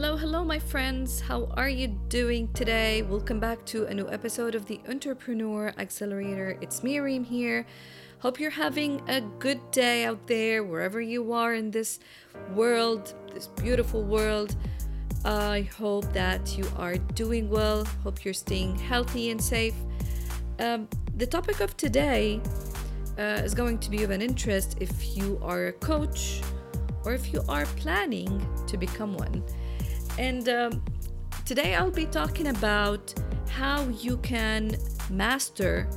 Hello, hello, my friends. How are you doing today? Welcome back to a new episode of the Entrepreneur Accelerator. It's Miriam here. Hope you're having a good day out there, wherever you are in this world, this beautiful world. I hope that you are doing well. Hope you're staying healthy and safe. Um, the topic of today uh, is going to be of an interest if you are a coach or if you are planning to become one. And um, today I'll be talking about how you can master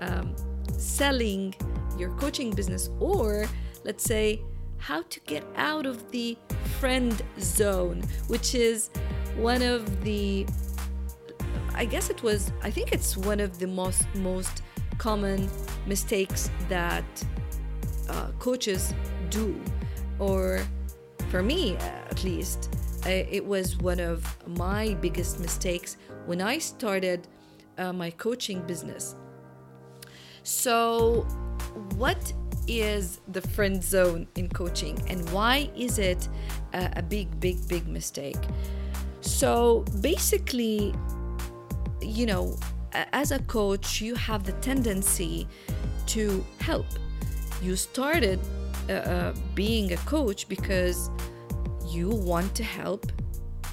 um, selling your coaching business, or let's say, how to get out of the friend zone, which is one of the I guess it was I think it's one of the most most common mistakes that uh, coaches do or for me at least it was one of my biggest mistakes when I started uh, my coaching business. So, what is the friend zone in coaching and why is it a, a big, big, big mistake? So, basically, you know, as a coach, you have the tendency to help. You started uh, uh, being a coach because you want to help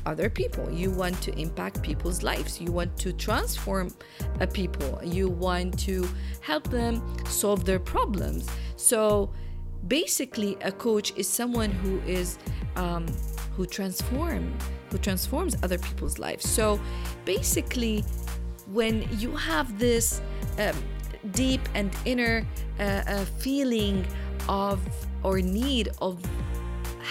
other people. You want to impact people's lives. You want to transform a people. You want to help them solve their problems. So basically, a coach is someone who is um, who transform who transforms other people's lives. So basically, when you have this um, deep and inner uh, uh, feeling of or need of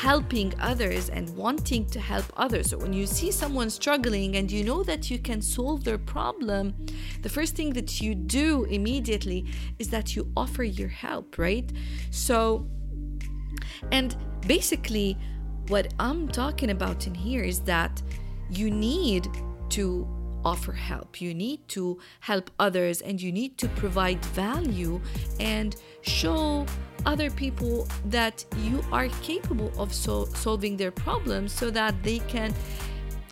helping others and wanting to help others. So when you see someone struggling and you know that you can solve their problem, the first thing that you do immediately is that you offer your help, right? So, and basically, what I'm talking about in here is that you need to offer help. You need to help others and you need to provide value and show other people that you are capable of so- solving their problems so that they can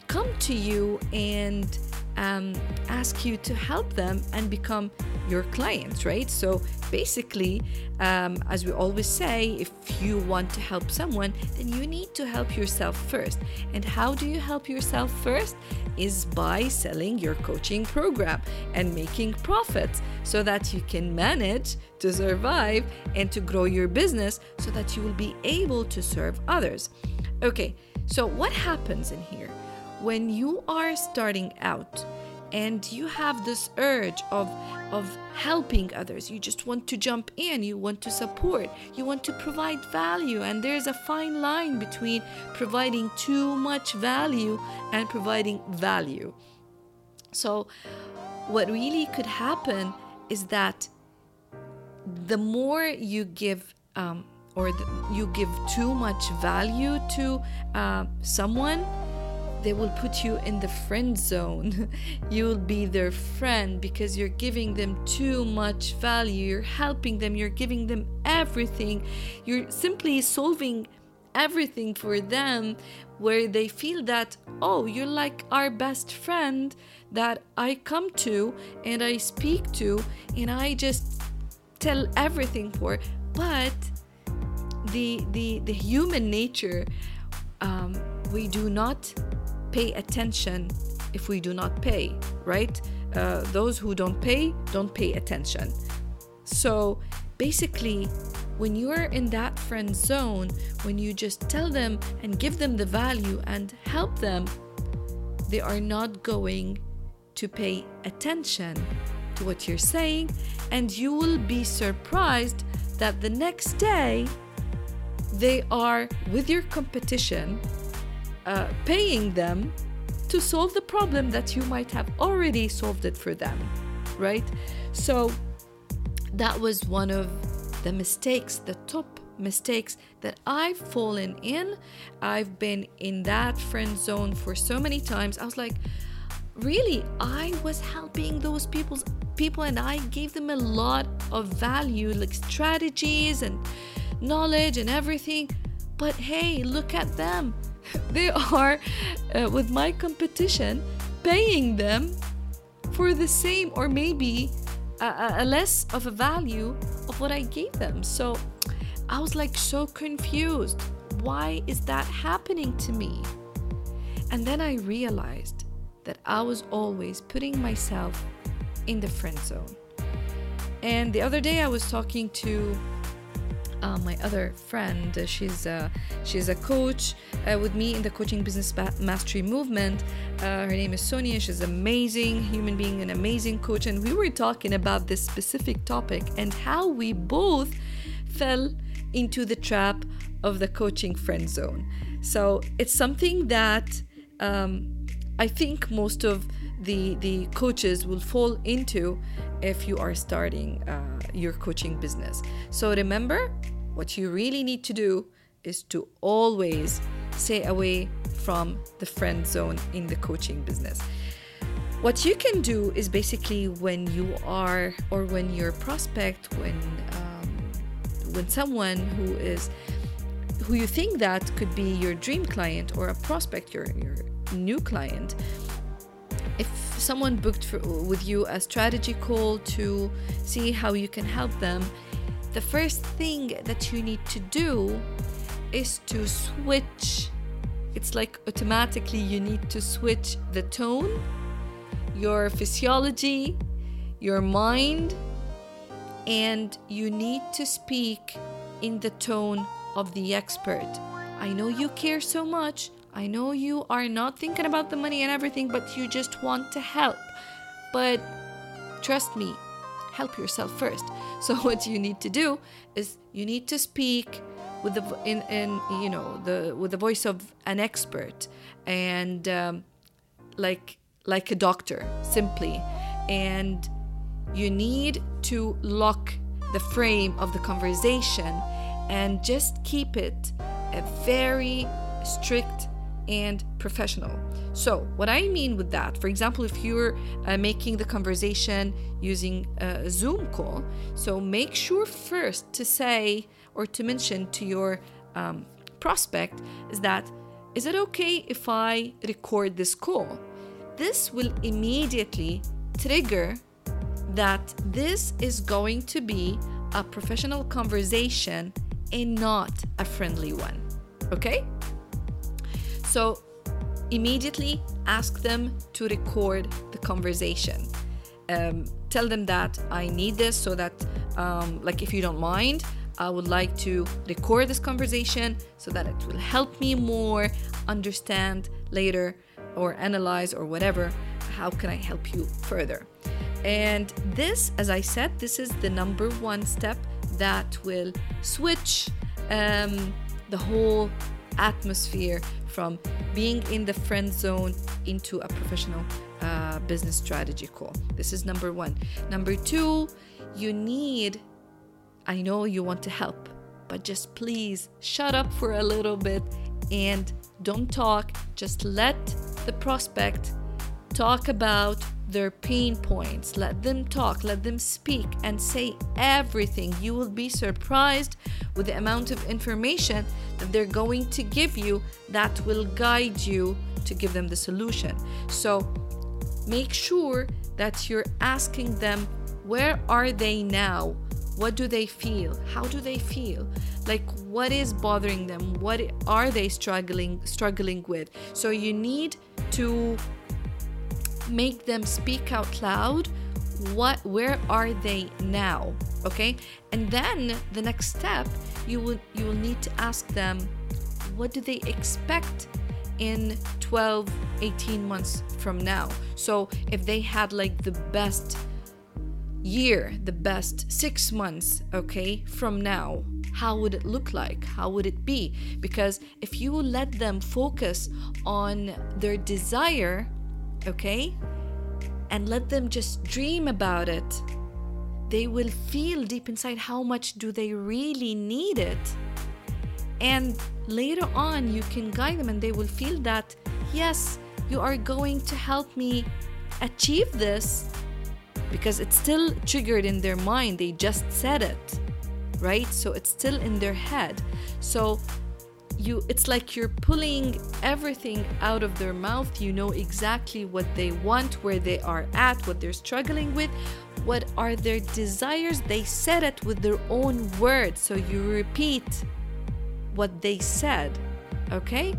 come to you and um, ask you to help them and become your clients, right? So basically, um, as we always say, if you want to help someone, then you need to help yourself first. And how do you help yourself first? Is by selling your coaching program and making profits so that you can manage to survive and to grow your business so that you will be able to serve others. Okay, so what happens in here? When you are starting out and you have this urge of of helping others you just want to jump in you want to support you want to provide value and there's a fine line between providing too much value and providing value. So what really could happen is that the more you give um, or the, you give too much value to uh, someone they will put you in the friend zone. you will be their friend because you're giving them too much value. You're helping them, you're giving them everything. You're simply solving everything for them where they feel that, oh, you're like our best friend that I come to and I speak to and I just tell everything for. But the the the human nature um, we do not pay attention if we do not pay, right? Uh, those who don't pay don't pay attention. So basically, when you're in that friend zone, when you just tell them and give them the value and help them, they are not going to pay attention to what you're saying, and you will be surprised that the next day they are with your competition uh, paying them to solve the problem that you might have already solved it for them, right? So that was one of the mistakes, the top mistakes that I've fallen in. I've been in that friend zone for so many times. I was like, really, I was helping those people's people and I gave them a lot of value, like strategies and knowledge and everything. But hey, look at them. they are uh, with my competition paying them for the same or maybe a, a, less of a value of what I gave them. So I was like so confused. Why is that happening to me? And then I realized that I was always putting myself in the friend zone. And the other day I was talking to uh, my other friend. Uh, she's uh, she's a coach uh, with me in the coaching business mastery movement. Uh, her name is Sonia. She's an amazing human being, an amazing coach, and we were talking about this specific topic and how we both fell into the trap of the coaching friend zone. So it's something that um, I think most of the the coaches will fall into if you are starting uh, your coaching business. So remember, what you really need to do is to always stay away from the friend zone in the coaching business. What you can do is basically when you are, or when your prospect, when um, when someone who is who you think that could be your dream client or a prospect, your your new client, if someone booked for, with you a strategy call to see how you can help them, the first thing that you need to do is to switch. It's like automatically you need to switch the tone, your physiology, your mind, and you need to speak in the tone of the expert. I know you care so much. I know you are not thinking about the money and everything, but you just want to help. But trust me, help yourself first. So what you need to do is you need to speak with the in, in you know the with the voice of an expert and um, like like a doctor simply and you need to lock the frame of the conversation and just keep it a very strict and professional. So, what I mean with that, for example, if you're uh, making the conversation using a Zoom call, so make sure first to say or to mention to your um, prospect is that is it okay if I record this call? This will immediately trigger that this is going to be a professional conversation and not a friendly one. Okay? So immediately ask them to record the conversation. Um, tell them that I need this so that, um, like, if you don't mind, I would like to record this conversation so that it will help me more understand later or analyze or whatever. How can I help you further? And this, as I said, this is the number one step that will switch um, the whole atmosphere from being in the friend zone into a professional uh, business strategy call. This is number one. Number two, you need, I know you want to help, but just please shut up for a little bit and don't talk. Just let the prospect talk about their pain points. Let them talk, let them speak, and say everything. You will be surprised with the amount of information that they're going to give you that will guide you to give them the solution. So make sure that you're asking them where are they now? What do they feel? How do they feel? Like what is bothering them? What are they struggling struggling with? So you need to make them speak out loud what where are they now okay? And then the next step you will you will need to ask them what do they expect in 12 18 months from now? So if they had like the best year the best 6 months okay from now how would it look like? How would it be? Because if you let them focus on their desire okay and let them just dream about it, they will feel deep inside how much do they really need it. And later on, you can guide them and they will feel that, yes, you are going to help me achieve this because it's still triggered in their mind. They just said it, right? So it's still in their head. So you it's like you're pulling everything out of their mouth. You know exactly what they want where they are at what they're struggling with what are their desires. They said it with their own words. So you repeat what they said okay?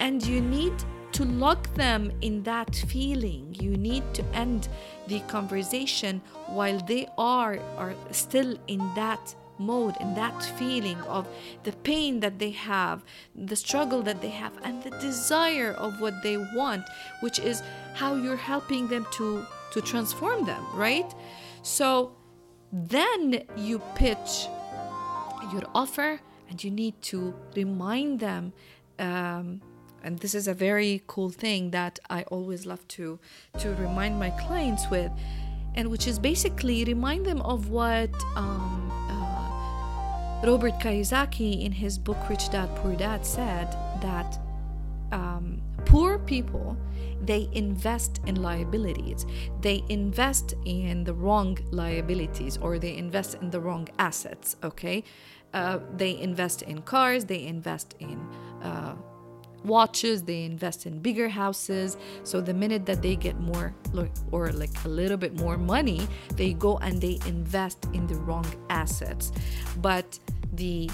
And you need to lock them in that feeling. You need to end the conversation while they are are still in that mode and that feeling of the pain that they have, the struggle that they have, and the desire of what they want, which is how you're helping them to, to transform them, right? So then you pitch your offer and you need to remind them. Um, and this is a very cool thing that I always love to to remind my clients with, and which is basically remind them of what um, Robert Kiyosaki, in his book Rich Dad Poor Dad, said that um, poor people they invest in liabilities. They invest in the wrong liabilities or they invest in the wrong assets okay? Uh, they invest in cars they invest in uh, watches they invest in bigger houses. So the minute that they get more or like a little bit more money they go and they invest in the wrong assets. But the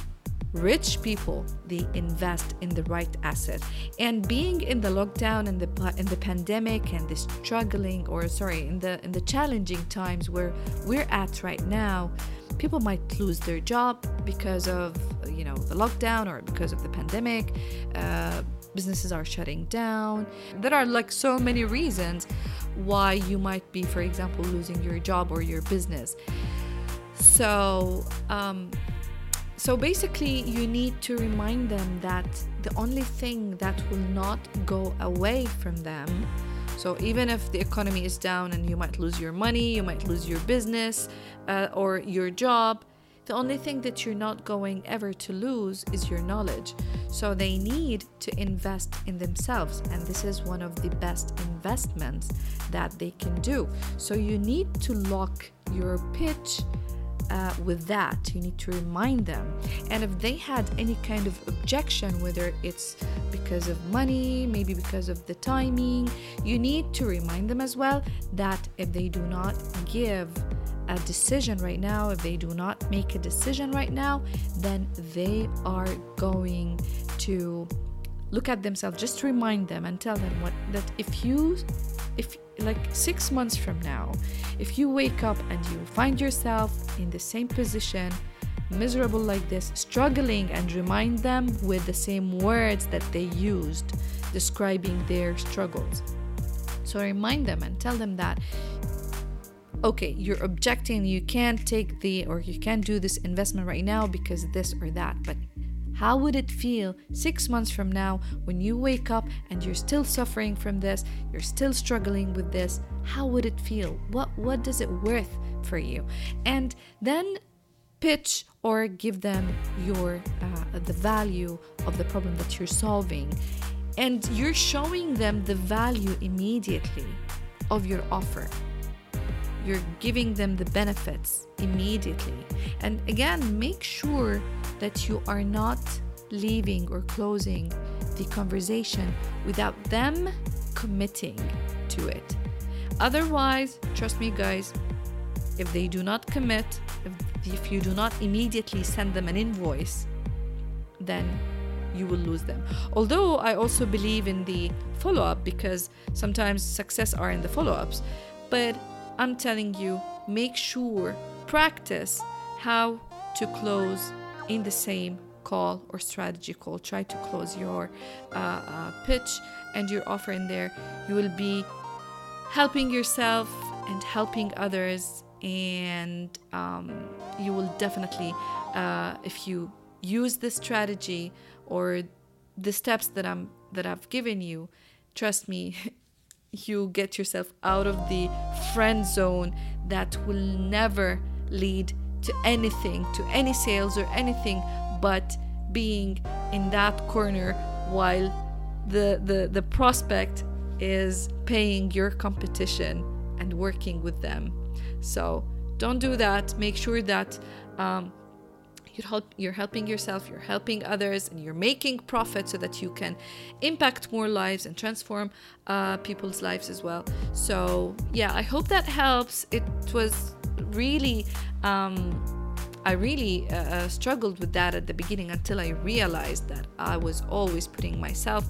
rich people they invest in the right asset. And being in the lockdown and the in the pandemic and the struggling or sorry in the in the challenging times where we're at right now people might lose their job because of you know the lockdown or because of the pandemic uh, businesses are shutting down. There are like so many reasons why you might be for example losing your job or your business. So um, so basically, you need to remind them that the only thing that will not go away from them. So even if the economy is down and you might lose your money, you might lose your business uh, or your job, the only thing that you're not going ever to lose is your knowledge. So they need to invest in themselves, and this is one of the best investments that they can do. So you need to lock your pitch uh, with that. You need to remind them. And if they had any kind of objection, whether it's because of money, maybe because of the timing, you need to remind them as well that if they do not give a decision right now, if they do not make a decision right now, then they are going to look at themselves just remind them and tell them what that if you if like six months from now, if you wake up and you find yourself in the same position, miserable like this, struggling, and remind them with the same words that they used describing their struggles. So remind them and tell them that okay, you're objecting, you can't take the or you can't do this investment right now because this or that, but how would it feel six months from now when you wake up and you're still suffering from this, you're still struggling with this? How would it feel? What what does it worth for you? And then pitch or give them your uh, the value of the problem that you're solving and you're showing them the value immediately of your offer you're giving them the benefits immediately. And again, make sure that you are not leaving or closing the conversation without them committing to it. Otherwise, trust me, guys, if they do not commit, if, if you do not immediately send them an invoice, then you will lose them. Although I also believe in the follow up because sometimes success are in the follow ups, but I'm telling you, make sure, practice how to close in the same call or strategy call. Try to close your uh, uh, pitch and your offer in there. You will be helping yourself and helping others, and um, you will definitely, uh, if you use this strategy or the steps that I'm that I've given you, trust me, you get yourself out of the friend zone that will never lead to anything, to any sales or anything but being in that corner while the, the, the prospect is paying your competition and working with them. So don't do that. Make sure that um, you're, help, you're helping yourself you're helping others and you're making profit so that you can impact more lives and transform uh, people's lives as well. So yeah i hope that helps. It was really um, I really uh, uh, struggled with that at the beginning until I realized that I was always putting myself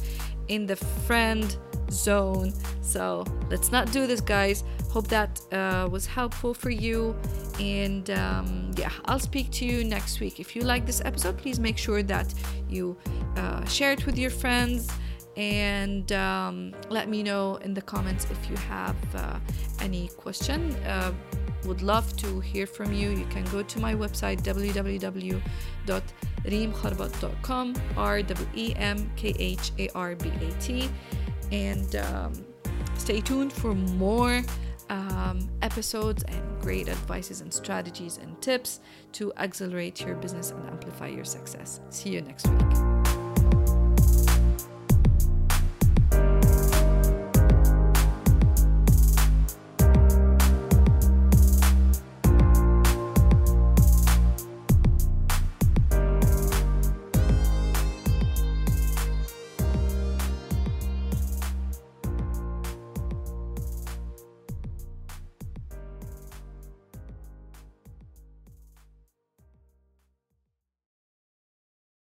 in the friend zone. So let's not do this, guys. Hope that uh, was helpful for you. And um, yeah, I'll speak to you next week. If you like this episode, please make sure that you uh, share it with your friends and um, let me know in the comments if you have uh, any question uh, would love to hear from you. You can go to my website www.reemkharbat.com, R E E M K H A R B A T, and um, stay tuned for more um, episodes and great advices and strategies and tips to accelerate your business and amplify your success. See you next week.